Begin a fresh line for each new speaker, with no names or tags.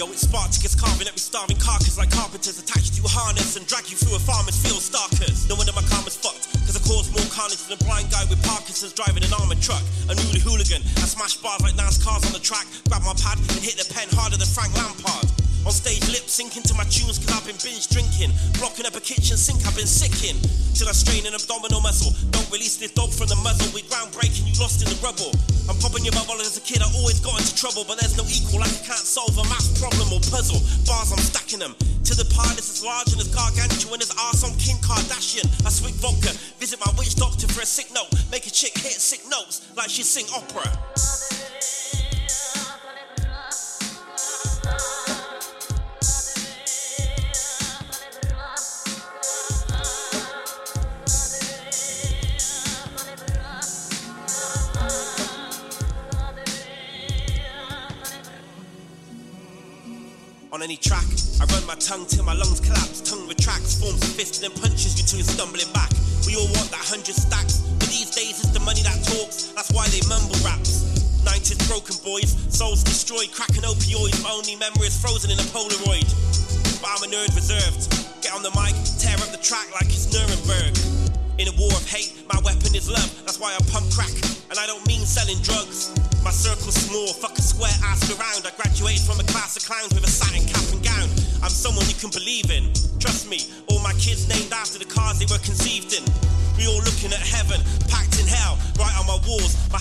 Yo, it's Spartacus carving every starving carcass like carpenters attached to a harness and drag you through a farmer's field starkers. No wonder my karma's fucked, cause I cause more carnage than a blind guy with Parkinson's driving an armored truck. A newly hooligan, I smash bars like NASCARs on the track, grab my pad and hit the pen harder than Frank Lampard. On stage, lip syncing to my tunes, cause I've been binge drinking. Blocking up a kitchen sink, I've been sicking. Till I strain an abdominal muscle. Don't release this dog from the muzzle. We groundbreaking, you lost in the rubble. Popping your bubble as a kid, I always got into trouble. But there's no equal, like I can't solve a math problem or puzzle. Bars, I'm stacking them. To the pile, this is large and as gargantuan as arse on Kim Kardashian. I swig vodka, visit my witch doctor for a sick note. Make a chick hit sick notes like she sing opera. On any track, I run my tongue till my lungs collapse. Tongue retracts, forms a fist, and then punches you till you're stumbling back. We all want that hundred stacks, but these days it's the money that talks. That's why they mumble raps. 90s broken boys, souls destroyed, cracking opioids. My only memory is frozen in a Polaroid. But I'm a nerd reserved. Get on the mic, tear up the track like it's Nuremberg. In a war of hate, my weapon is love. That's why I pump crack, and I don't mean selling drugs. My circle's small, fuck a square ass around. I kids named after the cars they were conceived in. We all looking at heaven, packed in hell, right on my walls. My